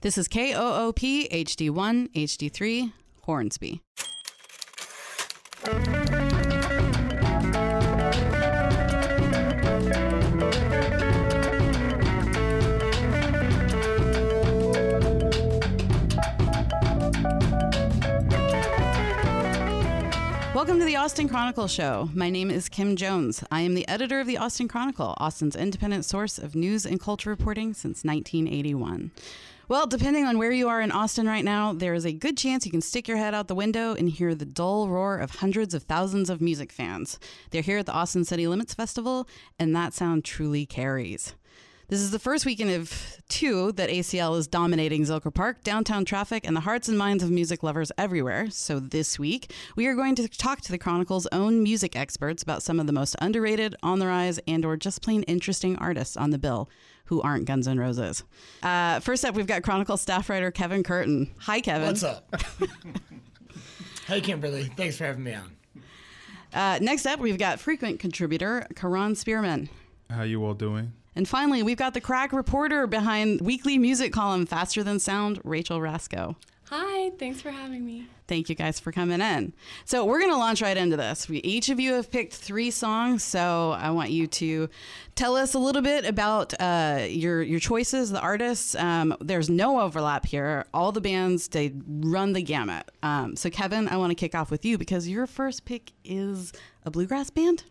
This is KOOP HD1 HD3 Hornsby. Welcome to the Austin Chronicle Show. My name is Kim Jones. I am the editor of the Austin Chronicle, Austin's independent source of news and culture reporting since 1981. Well, depending on where you are in Austin right now, there is a good chance you can stick your head out the window and hear the dull roar of hundreds of thousands of music fans. They're here at the Austin City Limits Festival, and that sound truly carries. This is the first weekend of two that ACL is dominating Zilker Park, downtown traffic, and the hearts and minds of music lovers everywhere. So this week, we are going to talk to the Chronicle's own music experts about some of the most underrated, on the rise, and or just plain interesting artists on the bill who aren't Guns N' Roses. Uh, first up, we've got Chronicle staff writer Kevin Curtin. Hi, Kevin. What's up? hey, Kimberly. Thanks for having me on. Uh, next up, we've got frequent contributor Kahron Spearman. How you all doing? And finally, we've got the crack reporter behind weekly music column Faster Than Sound, Rachel Rascoe. Hi, thanks for having me. Thank you guys for coming in. So, we're going to launch right into this. We, each of you have picked three songs, so I want you to tell us a little bit about uh, your your choices, the artists. Um, there's no overlap here. All the bands they run the gamut. Um, so, Kevin, I want to kick off with you because your first pick is a bluegrass band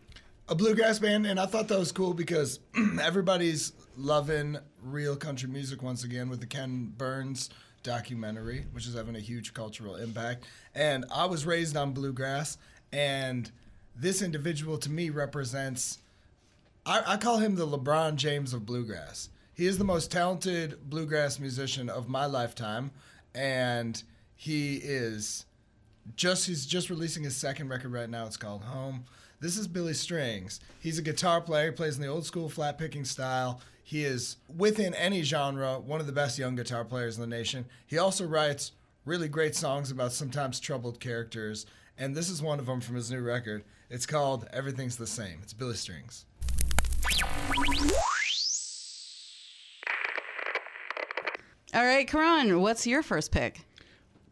a bluegrass band, and I thought that was cool because everybody's loving real country music once again with the Ken Burns documentary, which is having a huge cultural impact. And I was raised on bluegrass, and this individual to me represents. I, I call him the LeBron James of bluegrass. He is the most talented bluegrass musician of my lifetime, and he is just he's just releasing his second record right now. It's called Home. This is Billy Strings. He's a guitar player, He plays in the old school flat picking style. He is, within any genre, one of the best young guitar players in the nation. He also writes really great songs about sometimes troubled characters, and this is one of them from his new record. It's called Everything's the Same. It's Billy Strings. All right, Kahron, what's your first pick?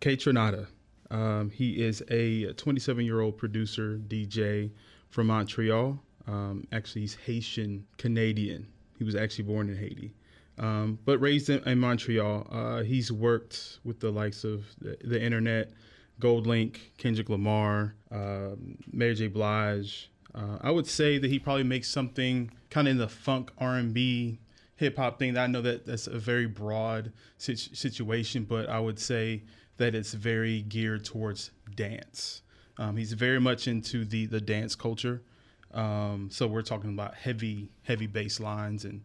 Kaytranada. Um, he is a 27 year old producer, DJ, from Montreal. Um, actually, he's Haitian Canadian. He was actually born in Haiti, um, but raised in, in Montreal. Uh, he's worked with the likes of the, the internet, GoldLink, Kendrick Lamar, uh, Mary J. Blige. Uh, I would say that he probably makes something kind of in the funk R&B hip hop thing. I know that that's a very broad situation, but I would say that it's very geared towards dance. Um, he's very much into the the dance culture. Um, so we're talking about heavy heavy bass lines and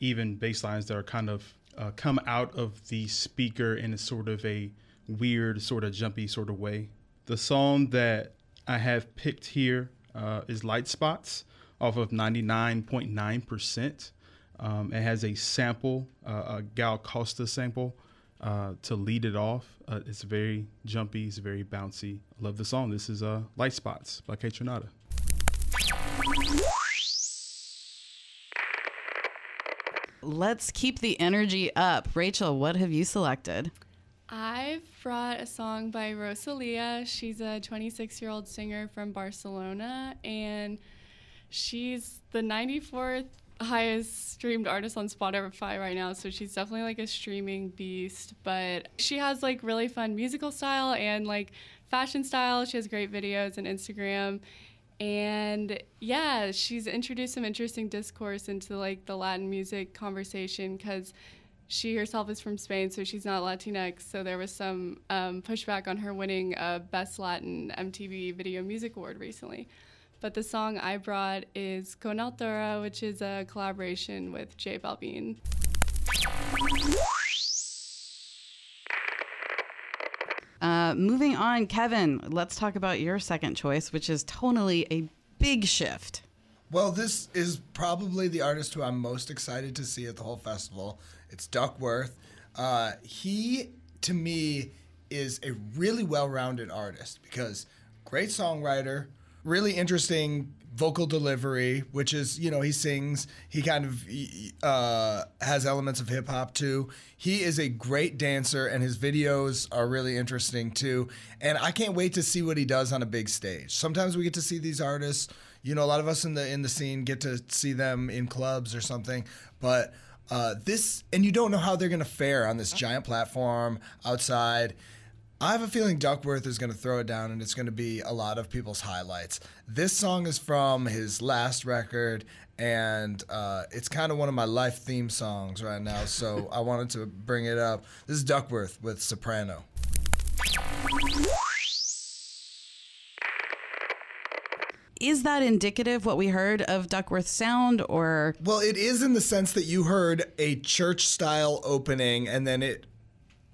even bass lines that are kind of uh, come out of the speaker in a sort of a weird, sort of jumpy sort of way. The song that I have picked here uh, is Light Spots off of 99.9%. Um, it has a sample, uh, a Gal Costa sample uh, to lead it off. Uh, it's very jumpy, it's very bouncy. I love the song. This is uh, Light Spots by Kaytranada. Let's keep the energy up. Rachel, what have you selected? I've brought a song by Rosalia. She's a 26 year old singer from Barcelona, and she's the 94th highest streamed artist on Spotify right now, so she's definitely like a streaming beast. But she has like really fun musical style and like fashion style. She has great videos and Instagram. And yeah, she's introduced some interesting discourse into like the Latin music conversation because she herself is from Spain, so she's not Latinx. So there was some um, pushback on her winning a Best Latin MTV Video Music Award recently. But the song I brought is Con Altura, which is a collaboration with J Balvin. Moving on, Kevin, let's talk about your second choice, which is tonally a big shift. Well, this is probably the artist who I'm most excited to see at the whole festival. It's Duckwrth. Uh, he, to me, is a really well rounded artist because great songwriter, really interesting vocal delivery, which is you know he sings, he kind of uh, has elements of hip hop too. He is a great dancer, and his videos are really interesting too. And I can't wait to see what he does on a big stage. Sometimes we get to see these artists. You know, a lot of us in the in the scene get to see them in clubs or something, but. Uh, this and you don't know how they're going to fare on this giant platform outside. I have a feeling Duckwrth is going to throw it down and it's going to be a lot of people's highlights. This song is from his last record and uh, it's kind of one of my life theme songs right now, so I wanted to bring it up. This is Duckwrth with Soprano. Is that indicative what we heard of Duckwrth's sound or Well, it is in the sense that you heard a church style opening and then it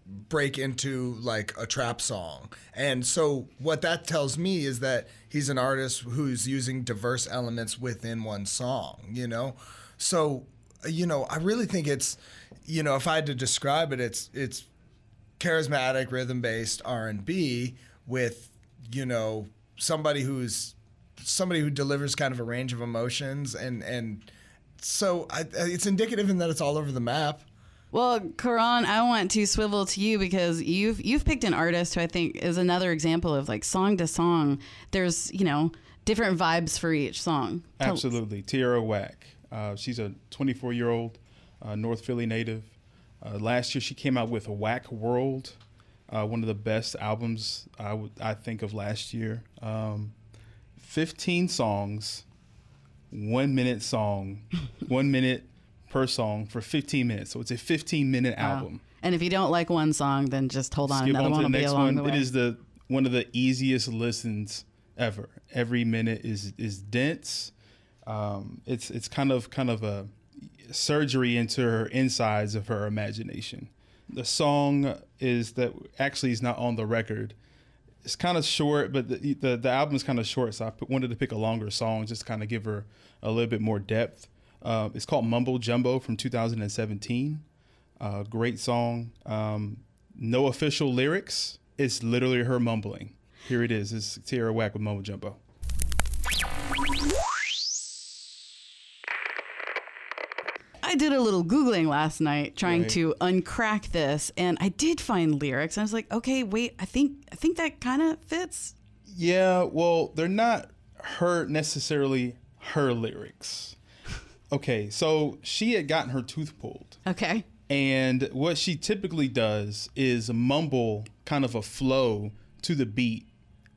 break into like a trap song. And so what that tells me is that he's an artist who's using diverse elements within one song, you know? So, you know, I really think it's you know, if I had to describe it, it's it's charismatic rhythm based R&B with, you know, somebody who's somebody who delivers kind of a range of emotions and and so I, it's indicative in that it's all over the map. Well, Kahron, I want to swivel to you because you've you've picked an artist who I think is another example of like song to song. There's you know different vibes for each song. Absolutely, Tierra Whack. Uh, she's a 24 year old uh, North Philly native. Uh, last year, she came out with Whack World, uh, one of the best albums I think of last year. Um, 15 songs, one minute song, one minute per song for 15 minutes. So it's a 15 minute wow. album. And if you don't like one song, then just hold on. Skip Another on one the next one. It is the one of the easiest listens ever. Every minute is is dense. Um, it's it's kind of kind of a surgery into her insides of her imagination. The song is that actually is not on the record. It's kind of short, but the the, the album is kind of short, so I wanted to pick a longer song just to kind of give her a little bit more depth. Uh, it's called Mumbo Jumbo from 2017. Uh, great song. Um, no official lyrics. It's literally her mumbling. Here it is. It's Tierra Whack with Mumbo Jumbo. I did a little googling last night trying right. to uncrack this, and I did find lyrics. I was like, okay, wait, I think I think that kind of fits. Yeah, well, they're not her necessarily her lyrics. Okay, so she had gotten her tooth pulled. Okay. And what she typically does is mumble kind of a flow to the beat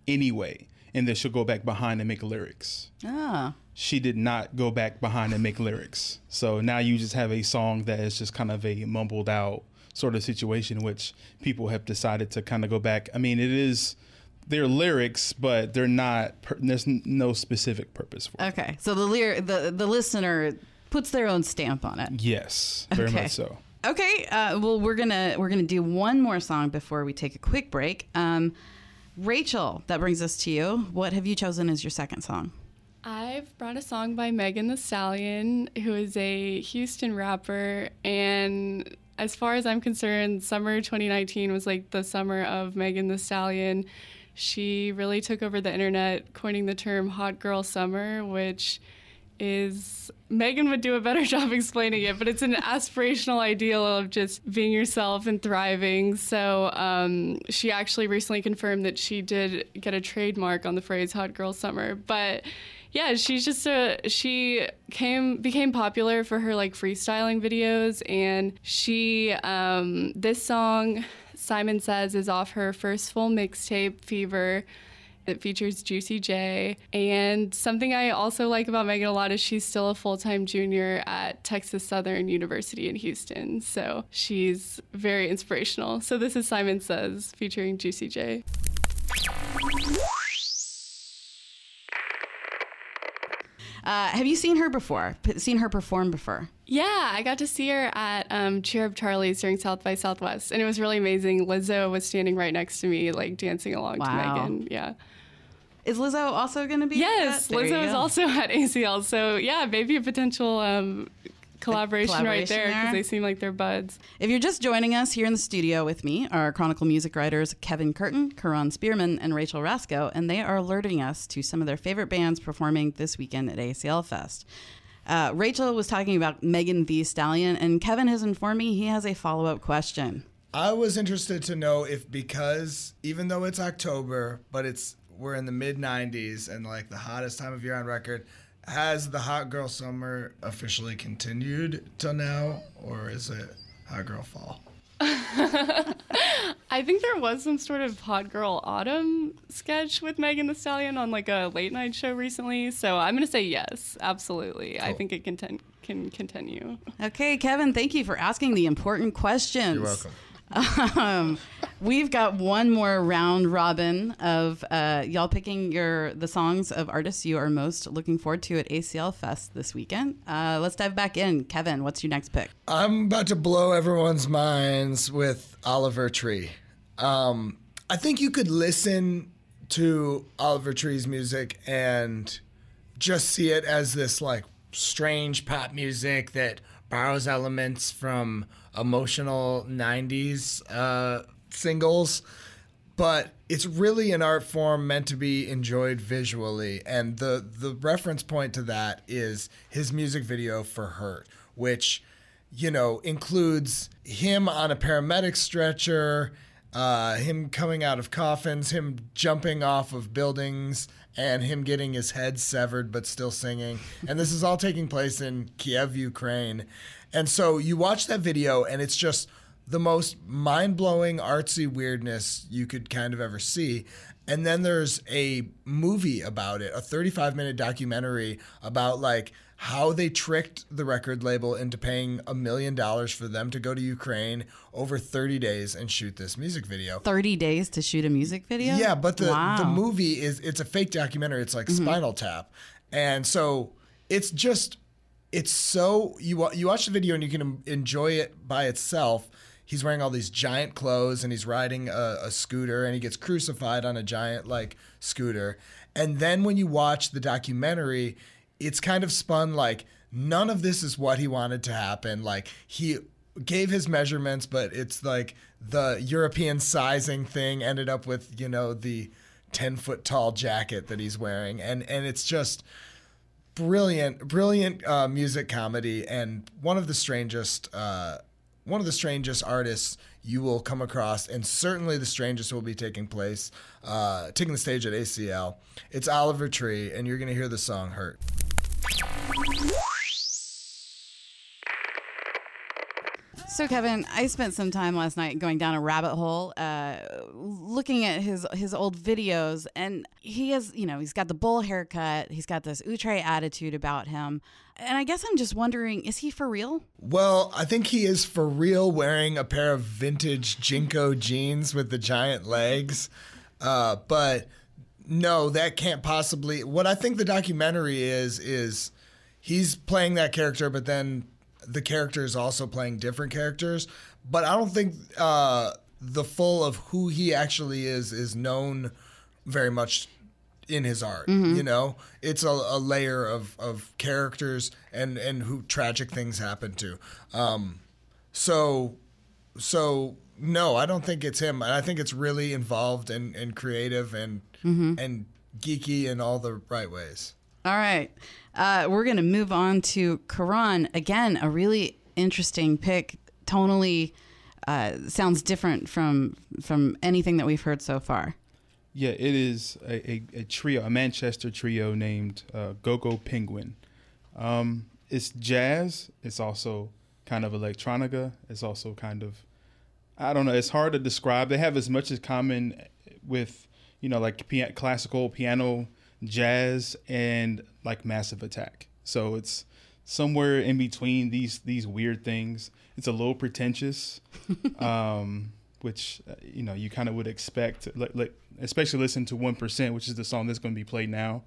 anyway. And then she'll go back behind and make lyrics. Ah. She did not go back behind and make lyrics. So now you just have a song that is just kind of a mumbled out sort of situation, which people have decided to kind of go back. I mean, it is they're lyrics, but they're not. Per- there's no specific purpose for. It. Okay, so the lyric, the the listener puts their own stamp on it. Yes, very okay. much so. Okay, uh, well we're gonna we're gonna do one more song before we take a quick break. Um, Rachel, that brings us to you. What have you chosen as your second song? I've brought a song by Megan Thee Stallion, who is a Houston rapper. And as far as I'm concerned, summer 2019 was like the summer of Megan Thee Stallion she really took over the internet, coining the term hot girl summer, which is Megan would do a better job explaining it, but it's an aspirational ideal of just being yourself and thriving. So um, she actually recently confirmed that she did get a trademark on the phrase "hot girl summer," but yeah, she's just a she came became popular for her like freestyling videos, and she um, this song Simon Says is off her first full mixtape, Fever. It features Juicy J. And something I also like about Megan a lot is she's still a full time junior at Texas Southern University in Houston. So she's very inspirational. So this is Simon Says featuring Juicy J. Uh, have you seen her before? P- seen her perform before? Yeah, I got to see her at um, Cheer Up Charlie's during South by Southwest, and it was really amazing. Lizzo was standing right next to me, like dancing along wow. to Megan. Yeah. Is Lizzo also going to be? Yes, Lizzo is also at ACL. So yeah, maybe a potential um, collaboration, right there because they seem like they're buds. If you're just joining us here in the studio with me, are Chronicle music writers Kevin Curtin, Kahron Spearman, and Rachel Rascoe, and they are alerting us to some of their favorite bands performing this weekend at ACL Fest. Uh, Rachel was talking about Megan Thee Stallion, and Kevin has informed me he has a follow up question. I was interested to know if because even though it's October, but it's we're in the mid 90s and like the hottest time of year on record, has the hot girl summer officially continued till now, or is it hot girl fall? I think there was some sort of hot girl autumn sketch with Megan Thee Stallion on like a late night show recently. So I'm gonna say yes, absolutely. I think it can ten- can continue. Okay, Kevin, thank you for asking the important questions. You're welcome. Um, we've got one more round robin of uh, y'all picking your the songs of artists you are most looking forward to at ACL Fest this weekend. Uh, let's dive back in. Kevin, what's your next pick? I'm about to blow everyone's minds with Oliver Tree. Um, I think you could listen to Oliver Tree's music and just see it as this like strange pop music that borrows elements from emotional 90s uh, singles but it's really an art form meant to be enjoyed visually and the the reference point to that is his music video for hurt which you know includes him on a paramedic stretcher uh, him coming out of coffins him jumping off of buildings and him getting his head severed but still singing. And this is all taking place in kiev ukraine. And so you watch that video and it's just the most mind-blowing artsy weirdness you could kind of ever see. And then there's a movie about it a 35 minute documentary about like how they tricked the record label into paying a million dollars for them to go to ukraine over 30 days and shoot this music video 30 days to shoot a music video? yeah, but the Wow. the movie is it's a fake documentary. It's like Mm-hmm. Spinal Tap, and so it's just it's so you you watch the video and you can enjoy it by itself. He's wearing all these giant clothes and he's riding a, a scooter and he gets crucified on a giant like scooter. And then when you watch the documentary, it's kind of spun like none of this is what he wanted to happen. Like he gave his measurements, but it's like the European sizing thing ended up with, you know, the 10 foot tall jacket that he's wearing. And, and it's just brilliant, brilliant uh, music comedy and one of the strangest, uh, one of the strangest artists you will come across, and certainly the strangest will be taking place, uh, taking the stage at ACL. It's Oliver Tree, and you're going to hear the song Hurt. So Kevin, I spent some time last night going down a rabbit hole, uh, looking at his his old videos, and he has, you know, he's got the bull haircut, he's got this outre attitude about him, and I guess I'm just wondering, is he for real? Well, I think he is for real wearing a pair of vintage JNCO jeans with the giant legs. Uh, but no, that can't possibly. What I think the documentary is, is he's playing that character, but then the character is also playing different characters. But I don't think uh, the full of who he actually is is known very much in his art. You know, it's a, a layer of, of characters and and who tragic things happen to. Um, so so no, I don't think it's him. I think it's really involved and, and creative and and geeky in all the right ways. All right. Uh, we're going to move on to Kahron. Again, a really interesting pick. Tonally uh, sounds different from from anything that we've heard so far. Yeah, it is a, a, a trio, a Manchester trio named uh, GoGo Penguin. Um, it's jazz. It's also kind of electronica. It's also kind of, I don't know. It's hard to describe. They have as much as common with, you know, like pia- classical piano, jazz, and like Massive Attack. So it's somewhere in between these these weird things. It's a little pretentious, um, which uh, you know you kind of would expect. Like, like especially listen to One Percent, which is the song that's going to be played now.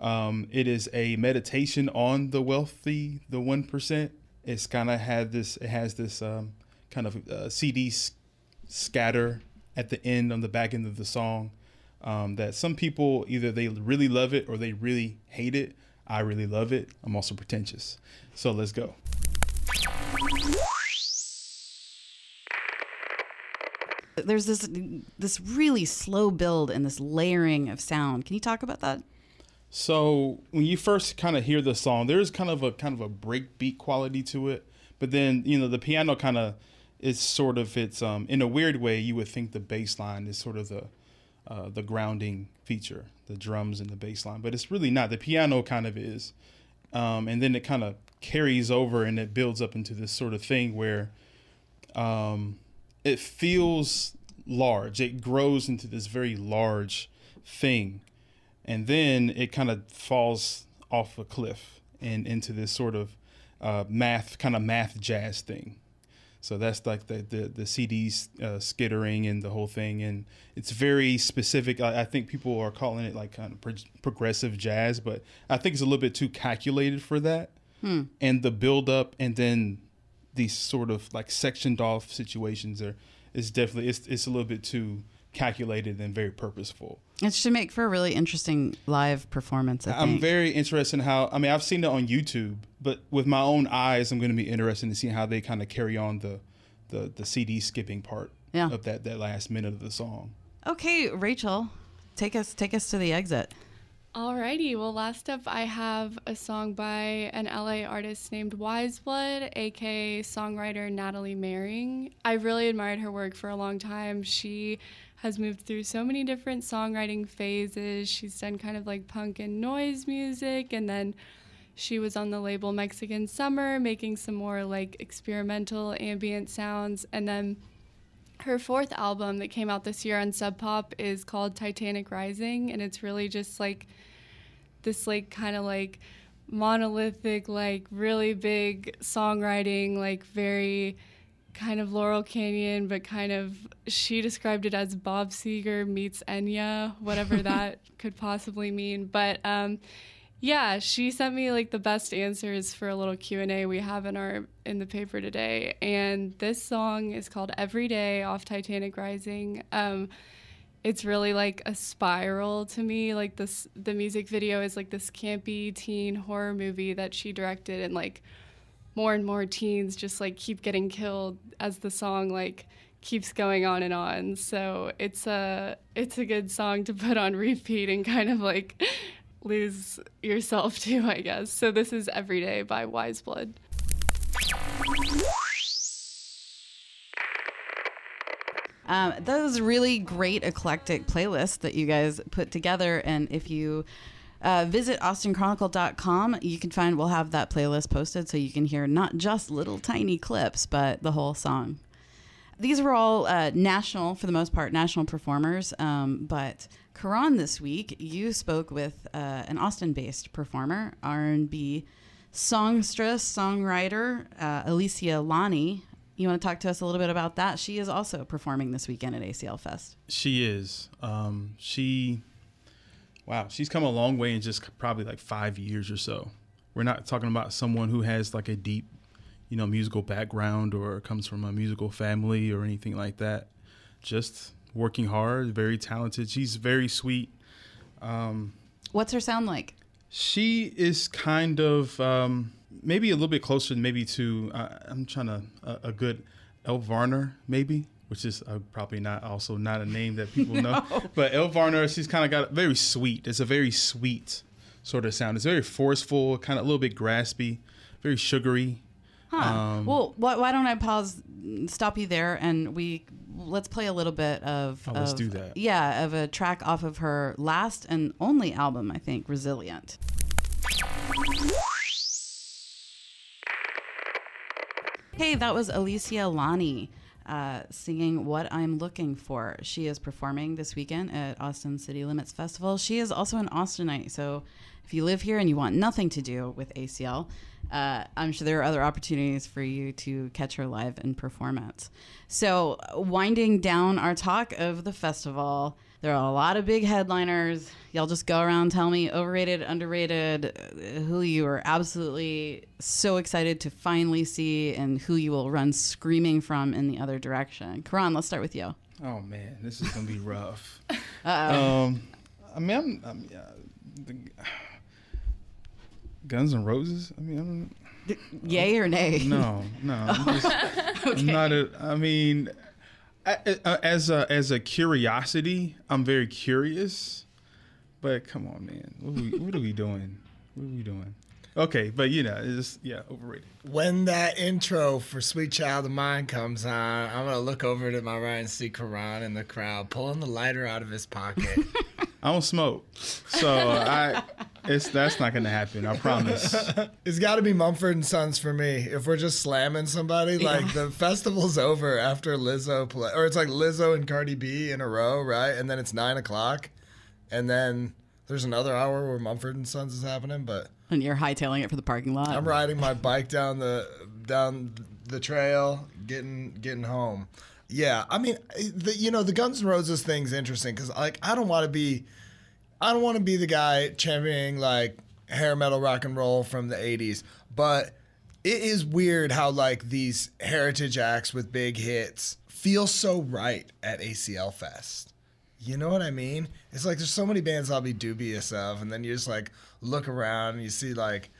Um, it is a meditation on the wealthy, the one percent. It's kind of had this. It has this um, kind of uh, CD scatter at the end on the back end of the song. Um, that some people either they really love it or they really hate it. I really love it. I'm also pretentious. So let's go. There's this this really slow build and this layering of sound. Can you talk about that? So when you first kind of hear the song, there's kind of a kind of a breakbeat quality to it, but then you know the piano kind of is sort of it's um in a weird way you would think the bass line is sort of the uh, the grounding feature, the drums and the bass line, but it's really not. The piano kind of is, um, and then it kind of carries over and it builds up into this sort of thing where um, it feels large. It grows into this very large thing and then it kind of falls off a cliff and into this sort of uh, math kind of math jazz thing. So that's like the the, the CDs uh, skittering and the whole thing, and it's very specific. I, I think people are calling it like kind of pro- progressive jazz, but I think it's a little bit too calculated for that. Hmm. And the build up, and then these sort of like sectioned off situations are is definitely it's it's a little bit too calculated and very purposeful. It should make for a really interesting live performance. I am very interested in how. I mean, I've seen it on YouTube, but with my own eyes, I'm going to be interested in seeing how they kind of carry on the, the the CD skipping part yeah. of that that last minute of the song. Okay, Rachel, take us take us to the exit. Alrighty, well, last up, I have a song by an LA artist named Weyes Blood, aka songwriter Natalie Mering. I really admired her work for a long time. She has moved through so many different songwriting phases. She's done kind of like punk and noise music, and then she was on the label Mexican Summer, making some more like experimental ambient sounds. And then her fourth album that came out this year on Sub Pop is called Titanic Rising, and it's really just like this, like, kind of like monolithic, like, really big songwriting, like, very kind of Laurel Canyon, but kind of she described it as Bob Seger meets Enya, whatever that could possibly mean. But um, yeah, she sent me like the best answers for a little Q and A we have in our in the paper today, and this song is called "Every Day" off Titanic Rising. Um, it's really like a spiral to me. Like this, the music video is like this campy teen horror movie that she directed, and like more and more teens just like keep getting killed as the song like keeps going on and on. So it's a it's a good song to put on repeat and kind of like lose yourself to, I guess. So this is Everyday by Weyes Blood. Um, those really great eclectic playlists that you guys put together, and if you uh, visit austinchronicle.com. You can find, we'll have that playlist posted so you can hear not just little tiny clips, but the whole song. These were all uh, national, for the most part, national performers. Um, but Kahron, this week, you spoke with uh, an Austin-based performer, R&B songstress, songwriter, uh, Alesia Lani. You want to talk to us a little bit about that? She is also performing this weekend at ACL Fest. She is. Um, she Wow, she's come a long way in just probably like five years or so. We're not talking about someone who has like a deep, you know, musical background or comes from a musical family or anything like that. Just working hard, very talented. She's very sweet. Um, What's her sound like? She is kind of um, maybe a little bit closer, maybe to uh, I'm trying to uh, a good Elle Varner, maybe which is uh, probably not also not a name that people no. know. But Elle Varner, she's kind of got a very sweet. It's a very sweet sort of sound. It's very forceful, kind of a little bit graspy, very sugary. Huh. Um, well, why, why, don't I pause, stop you there, and we let's play a little bit of. Oh, of, let's do that. Yeah, of a track off of her last and only album, I think, Resilient. Hey, that was Alesia Lani uh, singing What I'm Looking For. She is performing this weekend at Austin City Limits Festival. She is also an Austinite. So if you live here and you want nothing to do with ACL, uh, I'm sure there are other opportunities for you to catch her live in performance. So, winding down our talk of the festival, there are a lot of big headliners. Y'all just go around tell me overrated, underrated, who you are absolutely so excited to finally see, and who you will run screaming from in the other direction. Kahron, let's start with you. Oh man, this is gonna be rough. um, I mean, I'm, I'm uh, the, Guns and Roses. I mean, I'm. Yay or nay? No, no. I'm, just, okay. I'm not a. I mean, uh, Uh, as a as a curiosity, I'm very curious. But come on, man, what are we, what are we doing? What are we doing? Okay, but you know, it's just, yeah, overrated. When that intro for "Sweet Child of Mine" comes on, I'm gonna look over to my right and see Kahron in the crowd pulling the lighter out of his pocket. I don't smoke, so I it's that's not gonna happen. I promise. it's got to be Mumford and Sons for me. If we're just slamming somebody, like the festival's over after Lizzo play, or it's like Lizzo and Cardi B in a row, right? And then it's nine o'clock, and then there's another hour where Mumford and Sons is happening, but And you're hightailing it for the parking lot. I'm riding my bike down the down the trail, getting getting home. Yeah, I mean, the, you know, the Guns N' Roses thing's interesting because like I don't want to be, I don't want to be the guy championing like hair metal rock and roll from the '80s, but it is weird how like these heritage acts with big hits feel so right at ACL Fest. You know what I mean? It's like there's so many bands I'll be dubious of, and then you just like look around and you see like,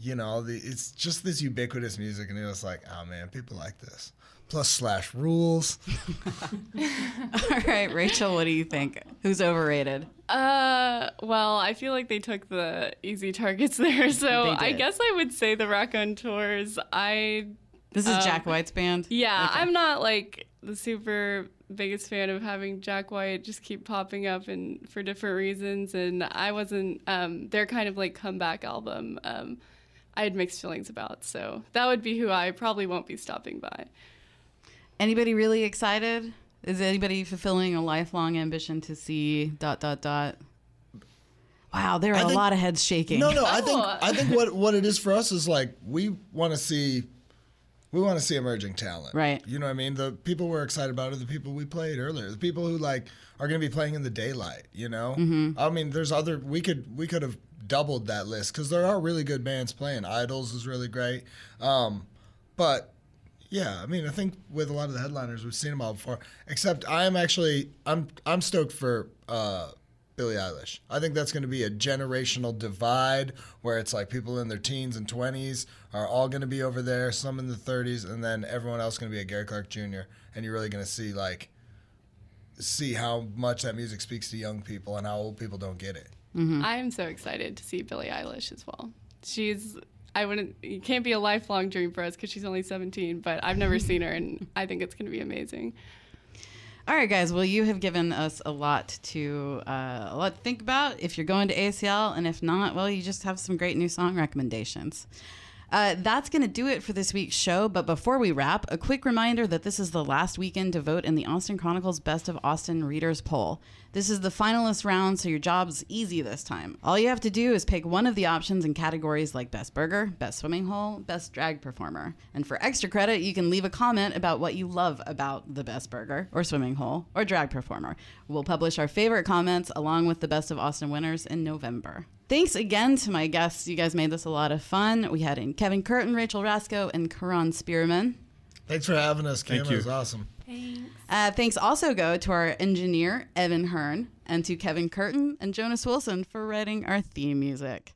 you know, the it's just this ubiquitous music, and you're just like, oh man, people like this. Plus Slash rules. All right, Rachel, what do you think? Who's overrated? Uh, well, I feel like they took the easy targets there, so I guess I would say the Raconteurs. I This is Um, Jack White's band. yeah, Okay. I'm not like the super biggest fan of having Jack White just keep popping up and for different reasons, and I wasn't. Um, their kind of like comeback album. Um, I had mixed feelings about, so that would be who I probably won't be stopping by. Anybody really excited? Is anybody fulfilling a lifelong ambition to see dot dot dot? Wow, there are I a think- lot of heads shaking. No, no, I think Oh. I think what what it is for us is like we want to see we want to see emerging talent. Right. You know what I mean? The people we're excited about are the people we played earlier. The people who like are going to be playing in the daylight, you know? Mm-hmm. I mean, there's other we could we could have doubled that list cuz there are really good bands playing. IDLES is really great. Um but yeah, I mean, I think with a lot of the headliners we've seen them all before. Except I am actually I'm I'm stoked for uh Billie Eilish. I think that's going to be a generational divide where it's like people in their teens and 20s are all going to be over there, some in the 30s, and then everyone else going to be a Gary Clark Jr. And you're really going to see like see how much that music speaks to young people and how old people don't get it. I am so excited to see Billie Eilish as well. She's I wouldn't it can't be a lifelong dream for us because she's only 17, but I've never seen her and I think it's going to be amazing. All right, guys. Well, you have given us a lot to uh, a lot to think about. If you're going to ACL, and if not, well, you just have some great new song recommendations. Uh, that's going to do it for this week's show. But before we wrap, a quick reminder that this is the last weekend to vote in the Austin Chronicles Best of Austin Readers Poll. This is the finalist round, so your job's easy this time. All you have to do is pick one of the options in categories like Best Burger, Best Swimming Hole, Best Drag Performer. And for extra credit, you can leave a comment about what you love about the Best Burger, or Swimming Hole, or Drag Performer. We'll publish our favorite comments along with the Best of Austin winners in November. Thanks again to my guests. You guys made this a lot of fun. We had in Kevin Curtin, Rachel Rascoe, and Kahron Spearman. Thanks for having us, Kim. Thank It you. was awesome. Thanks. Uh, thanks also go to our engineer, Evan Hearn, and to Kevin Curtin and Jonas Wilson for writing our theme music.